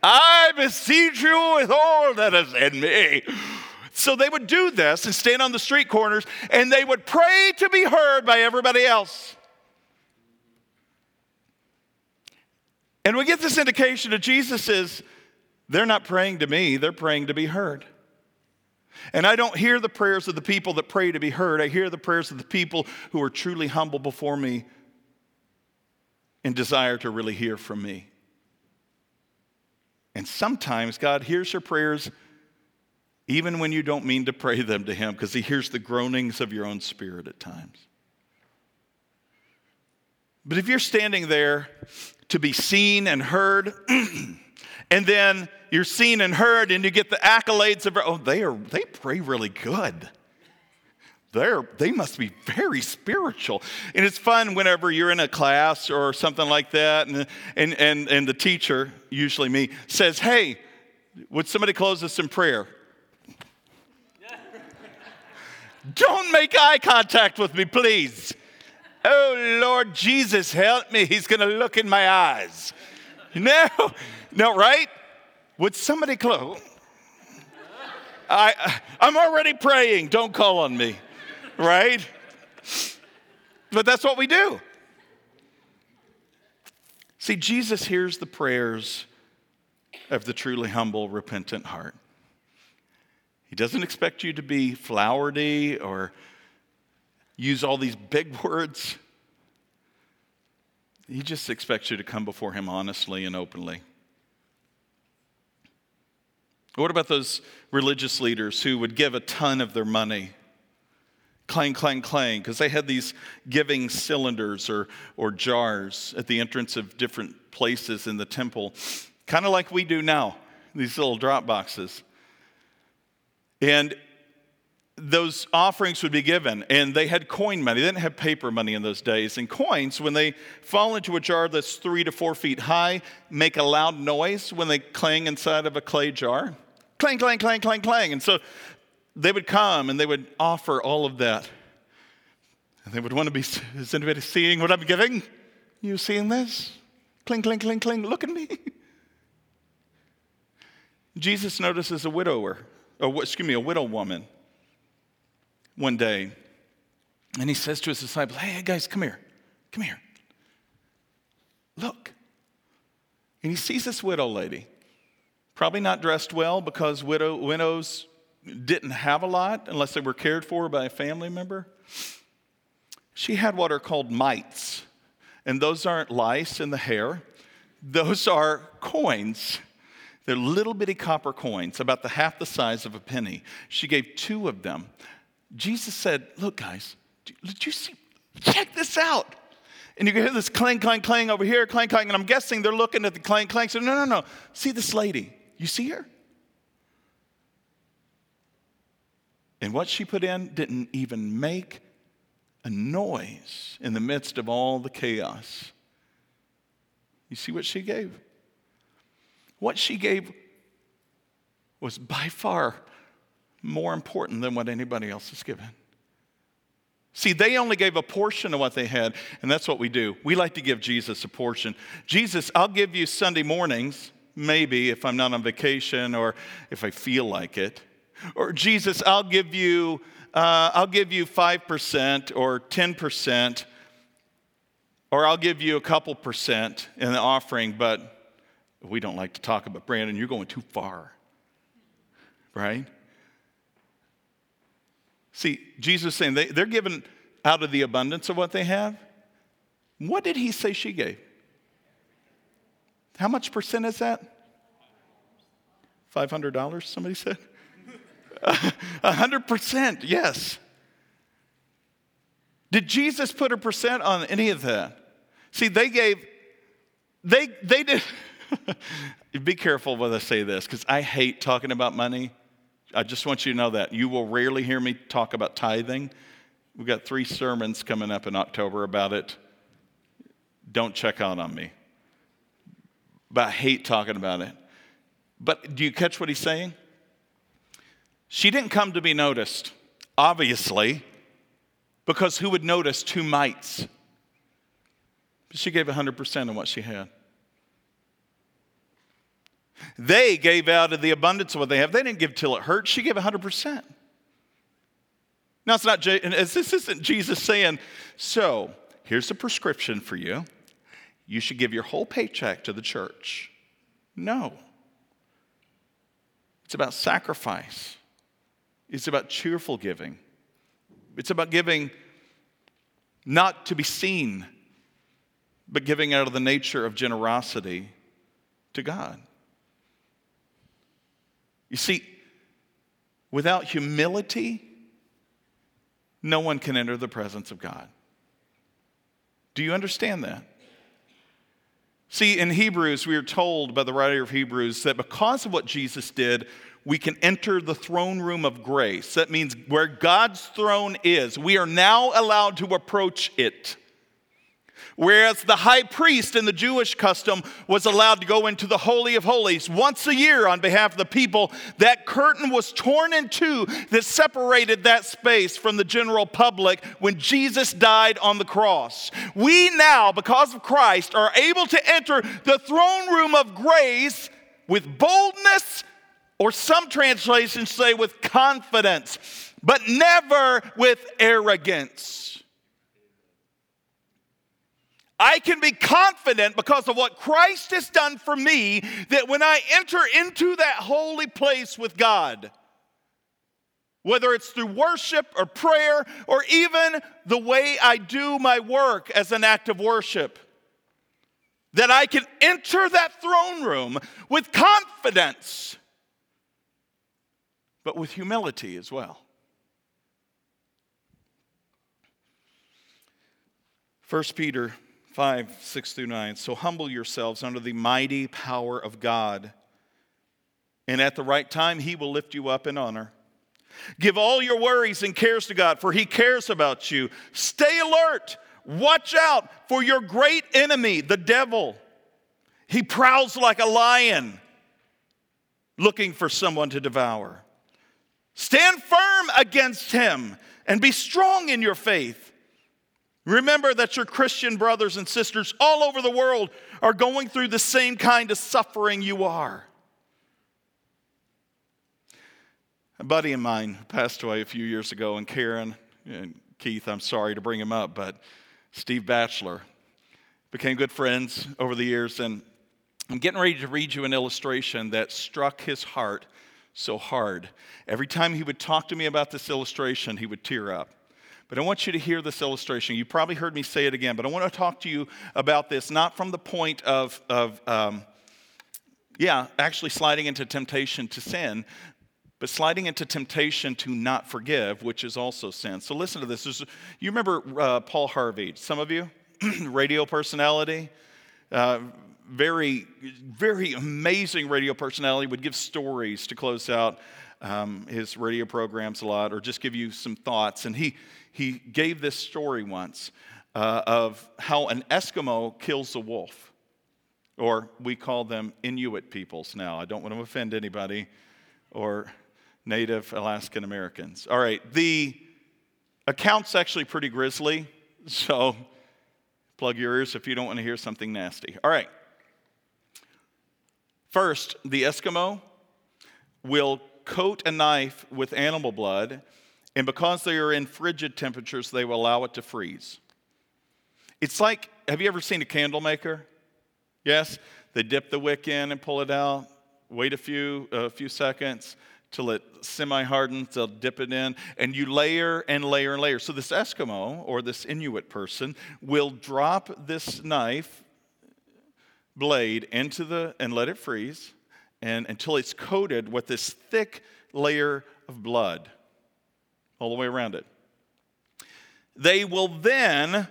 I beseech you with all that is in me. So they would do this and stand on the street corners and they would pray to be heard by everybody else. And we get this indication that Jesus is, they're not praying to me, they're praying to be heard. And I don't hear the prayers of the people that pray to be heard. I hear the prayers of the people who are truly humble before me and desire to really hear from me. And sometimes God hears your prayers even when you don't mean to pray them to Him because He hears the groanings of your own spirit at times. But if you're standing there to be seen and heard, [CLEARS THROAT] and then you're seen and heard, and you get the accolades of, oh, they, are, they pray really good. They're, they must be very spiritual. And it's fun whenever you're in a class or something like that, and, and, and, and the teacher, usually me, says, Hey, would somebody close us in prayer? Don't make eye contact with me, please. Oh, Lord Jesus, help me. He's going to look in my eyes. No, [LAUGHS] no, right? Would somebody close? I, I'm already praying. Don't call on me, right? But that's what we do. See, Jesus hears the prayers of the truly humble, repentant heart. He doesn't expect you to be flowery or use all these big [LAUGHS] words. He just expects you to come before Him honestly and openly. What about those religious leaders who would give a ton of their money? Clang, clang, clang, because they had these giving cylinders or, or jars at the entrance of different places in the temple, kind of like we do now, these little drop boxes. And those offerings would be given, and they had coin money. They didn't have paper money in those days. And coins, when they fall into a jar that's three to four feet high, make a loud noise when they clang inside of a clay jar. Clang, clang, clang, clang, clang. And so they would come and they would offer all of that. And they would want to be, is anybody seeing what I'm giving? You seeing this? Cling, cling, cling, cling. Look at me. [LAUGHS] Jesus notices a widower, or excuse me, a widow woman one day, and he says to his disciples, Hey, guys, come here. Come here. Look. And he sees this widow lady, probably not dressed well because widow, widows didn't have a lot unless they were cared for by a family member. She had what are called mites, and those aren't lice in the hair, those are coins. They're little bitty copper coins, about the half the size of a penny. She gave two of them Jesus said, Look, guys, did you see? Check this out. And you can hear this clang, clang, clang over here, clang, clang. And I'm guessing they're looking at the clang, clang. So, no, no, no. See this lady. You see her? And what she put in didn't even make a noise in the midst of all the chaos. You see what she gave? What she gave was by far more important than what anybody else has given. See, they only gave a portion of what they had, and that's what we do. We like to give Jesus a portion. Jesus, I'll give you Sunday mornings, maybe if I'm not on vacation or if I feel like it. Or Jesus, I'll give you, uh, I'll give you 5% or 10%, or I'll give you a couple percent in the offering, but we don't like to talk about Brandon, you're going too far. Right? See, Jesus saying they, they're given out of the abundance of what they have. What did he say she gave? How much percent is that? $500, somebody said? [LAUGHS] 100%, yes. Did Jesus put a percent on any of that? See, they gave, they, they did. [LAUGHS] [LAUGHS] Be careful when I say this, because I hate talking about money. I just want you to know that. You will rarely hear me talk about tithing. We've got three sermons coming up in October about it. Don't check out on me. But I hate talking about it. But do you catch what he's saying? She didn't come to be noticed, obviously, because who would notice two mites? But she gave 100% of what she had. They gave out of the abundance of what they have. They didn't give till it hurt. She gave 100%. Now, it's not, this isn't Jesus saying, so here's a prescription for you. You should give your whole paycheck to the church. No. It's about sacrifice, it's about cheerful giving. It's about giving not to be seen, but giving out of the nature of generosity to God. You see, without humility, no one can enter the presence of God. Do you understand that? See, in Hebrews, we are told by the writer of Hebrews that because of what Jesus did, we can enter the throne room of grace. That means where God's throne is, we are now allowed to approach it. Whereas the high priest in the Jewish custom was allowed to go into the Holy of Holies once a year on behalf of the people, that curtain was torn in two that separated that space from the general public when Jesus died on the cross. We now, because of Christ, are able to enter the throne room of grace with boldness, or some translations say with confidence, but never with arrogance. I can be confident because of what Christ has done for me that when I enter into that holy place with God, whether it's through worship or prayer or even the way I do my work as an act of worship, that I can enter that throne room with confidence, but with humility as well. 1 Peter 5, 6 through 9. So humble yourselves under the mighty power of God, and at the right time, He will lift you up in honor. Give all your worries and cares to God, for He cares about you. Stay alert. Watch out for your great enemy, the devil. He prowls like a lion, looking for someone to devour. Stand firm against him and be strong in your faith. Remember that your Christian brothers and sisters all over the world are going through the same kind of suffering you are. A buddy of mine passed away a few years ago, and Karen and Keith, I'm sorry to bring him up, but Steve Batchelor became good friends over the years. And I'm getting ready to read you an illustration that struck his heart so hard. Every time he would talk to me about this illustration, he would tear up. But I want you to hear this illustration. You probably heard me say it again, but I want to talk to you about this not from the point of, of um, yeah, actually sliding into temptation to sin, but sliding into temptation to not forgive, which is also sin. So listen to this. There's, you remember uh, Paul Harvey, some of you? [CLEARS THROAT] radio personality. Uh, very, very amazing radio personality, would give stories to close out um, his radio programs a lot or just give you some thoughts. And he, he gave this story once uh, of how an Eskimo kills a wolf, or we call them Inuit peoples now. I don't want to offend anybody, or Native Alaskan Americans. All right, the account's actually pretty grisly, so plug your ears if you don't want to hear something nasty. All right. First, the Eskimo will coat a knife with animal blood and because they are in frigid temperatures, they will allow it to freeze. It's like have you ever seen a candle maker? Yes? They dip the wick in and pull it out, wait a few, a few seconds till it semi hardens, they'll dip it in, and you layer and layer and layer. So, this Eskimo or this Inuit person will drop this knife blade into the and let it freeze and until it's coated with this thick layer of blood all the way around it. They will then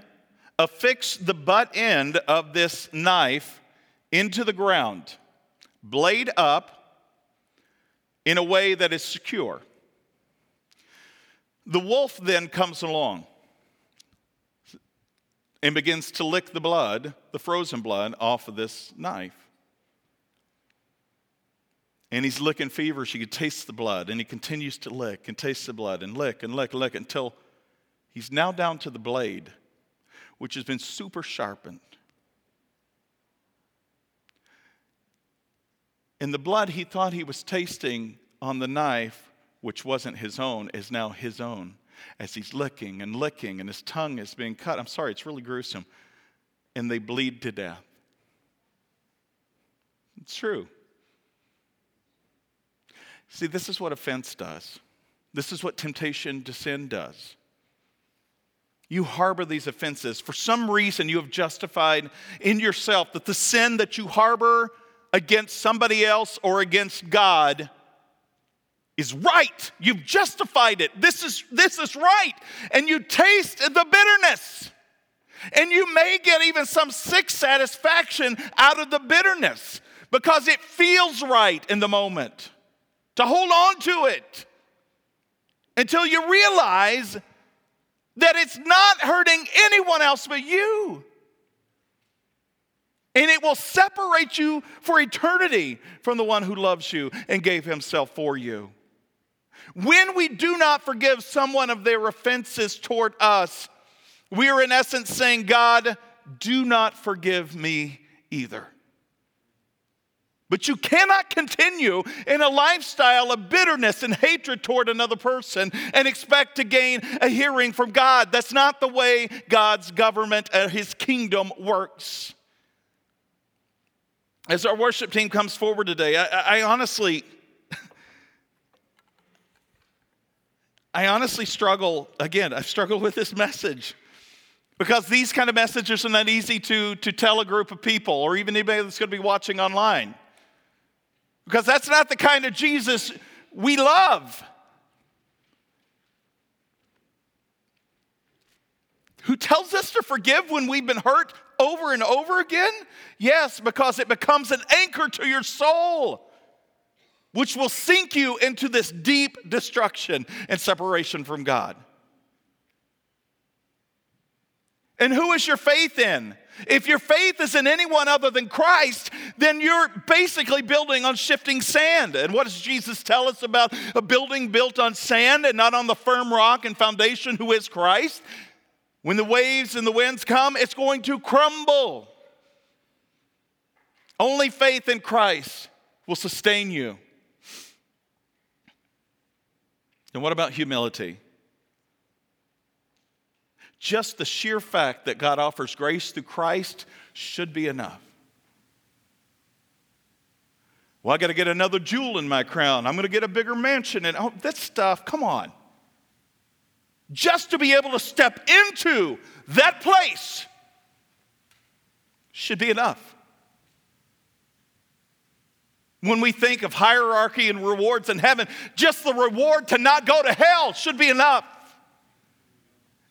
affix the butt end of this knife into the ground, blade up, in a way that is secure. The wolf then comes along and begins to lick the blood, the frozen blood, off of this knife. And he's licking feverish. He can taste the blood, and he continues to lick and taste the blood and lick and lick and lick until he's now down to the blade, which has been super sharpened. And the blood he thought he was tasting on the knife, which wasn't his own, is now his own. As he's licking and licking, and his tongue is being cut. I'm sorry, it's really gruesome. And they bleed to death. It's true. See, this is what offense does. This is what temptation to sin does. You harbor these offenses. For some reason, you have justified in yourself that the sin that you harbor against somebody else or against God is right. You've justified it. This is, this is right. And you taste the bitterness. And you may get even some sick satisfaction out of the bitterness because it feels right in the moment. To hold on to it until you realize that it's not hurting anyone else but you. And it will separate you for eternity from the one who loves you and gave himself for you. When we do not forgive someone of their offenses toward us, we are in essence saying, God, do not forgive me either. But you cannot continue in a lifestyle of bitterness and hatred toward another person and expect to gain a hearing from God. That's not the way God's government and his kingdom works. As our worship team comes forward today, I, I honestly, [LAUGHS] I honestly struggle, again, I struggle with this message. Because these kind of messages are not easy to, to tell a group of people or even anybody that's going to be watching online. Because that's not the kind of Jesus we love. Who tells us to forgive when we've been hurt over and over again? Yes, because it becomes an anchor to your soul, which will sink you into this deep destruction and separation from God. And who is your faith in? If your faith is in anyone other than Christ, then you're basically building on shifting sand. And what does Jesus tell us about a building built on sand and not on the firm rock and foundation who is Christ? When the waves and the winds come, it's going to crumble. Only faith in Christ will sustain you. And what about humility? Just the sheer fact that God offers grace through Christ should be enough. Well, I got to get another jewel in my crown. I'm going to get a bigger mansion. And oh, that stuff, come on. Just to be able to step into that place should be enough. When we think of hierarchy and rewards in heaven, just the reward to not go to hell should be enough.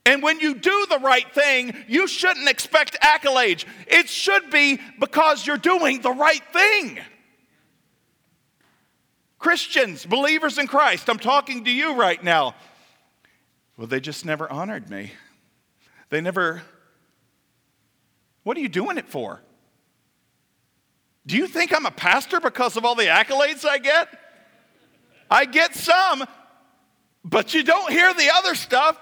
And when you do the right thing, you shouldn't expect accolades. It should be because you're doing the right thing. Christians, believers in Christ, I'm talking to you right now. Well, they just never honored me. They never. What are you doing it for? Do you think I'm a pastor because of all the accolades I get? I get some, but you don't hear the other stuff.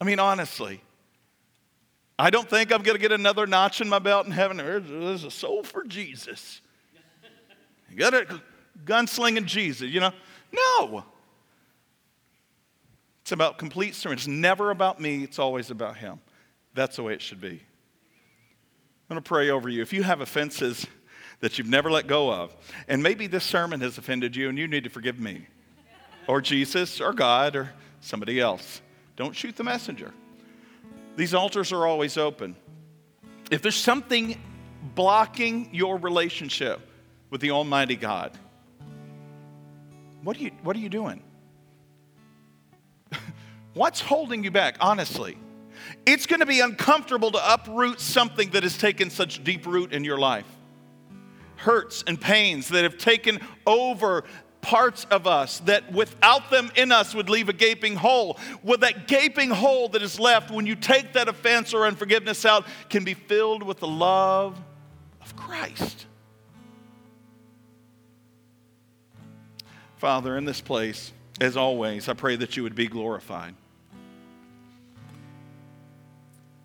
I mean, honestly, I don't think I'm going to get another notch in my belt in heaven. There's a soul for Jesus. You got a gunslinging Jesus, you know? No. It's about complete surrender. It's never about me, it's always about Him. That's the way it should be. I'm going to pray over you. If you have offenses that you've never let go of, and maybe this sermon has offended you and you need to forgive me, or Jesus, or God, or somebody else. Don't shoot the messenger. These altars are always open. If there's something blocking your relationship with the Almighty God, what are you, what are you doing? [LAUGHS] What's holding you back, honestly? It's going to be uncomfortable to uproot something that has taken such deep root in your life. Hurts and pains that have taken over parts of us that without them in us would leave a gaping hole. Well, that gaping hole that is left when you take that offense or unforgiveness out can be filled with the love of Christ. Father, in this place, as always, I pray that you would be glorified.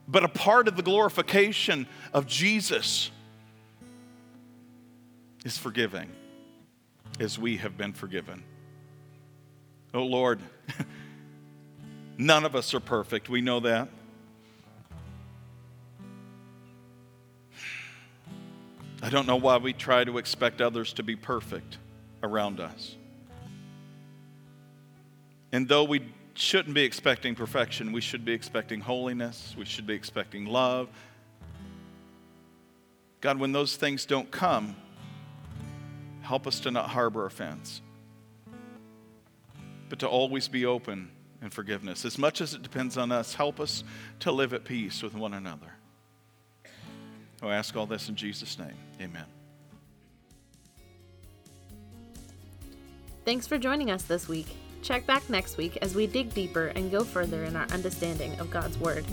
But a part of the glorification of Jesus is forgiving as we have been forgiven. Oh Lord, [LAUGHS] none of us are perfect. We know that. I don't know why we try to expect others to be perfect around us. And though we shouldn't be expecting perfection, we should be expecting holiness, we should be expecting love. God, when those things don't come, Help us to not harbor offense, but to always be open in forgiveness. As much as it depends on us, help us to live at peace with one another. I ask all this in Jesus' name. Amen. Thanks for joining us this week. Check back next week as we dig deeper and go further in our understanding of God's Word.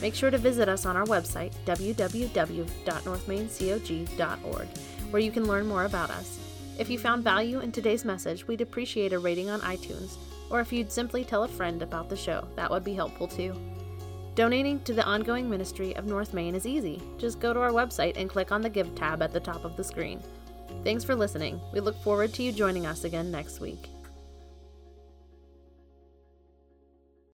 Make sure to visit us on our website, www.northmaincog.org, where you can learn more about us. If you found value in today's message, we'd appreciate a rating on iTunes, or if you'd simply tell a friend about the show, that would be helpful too. Donating to the ongoing ministry of North Main is easy. Just go to our website and click on the Give tab at the top of the screen. Thanks for listening. We look forward to you joining us again next week.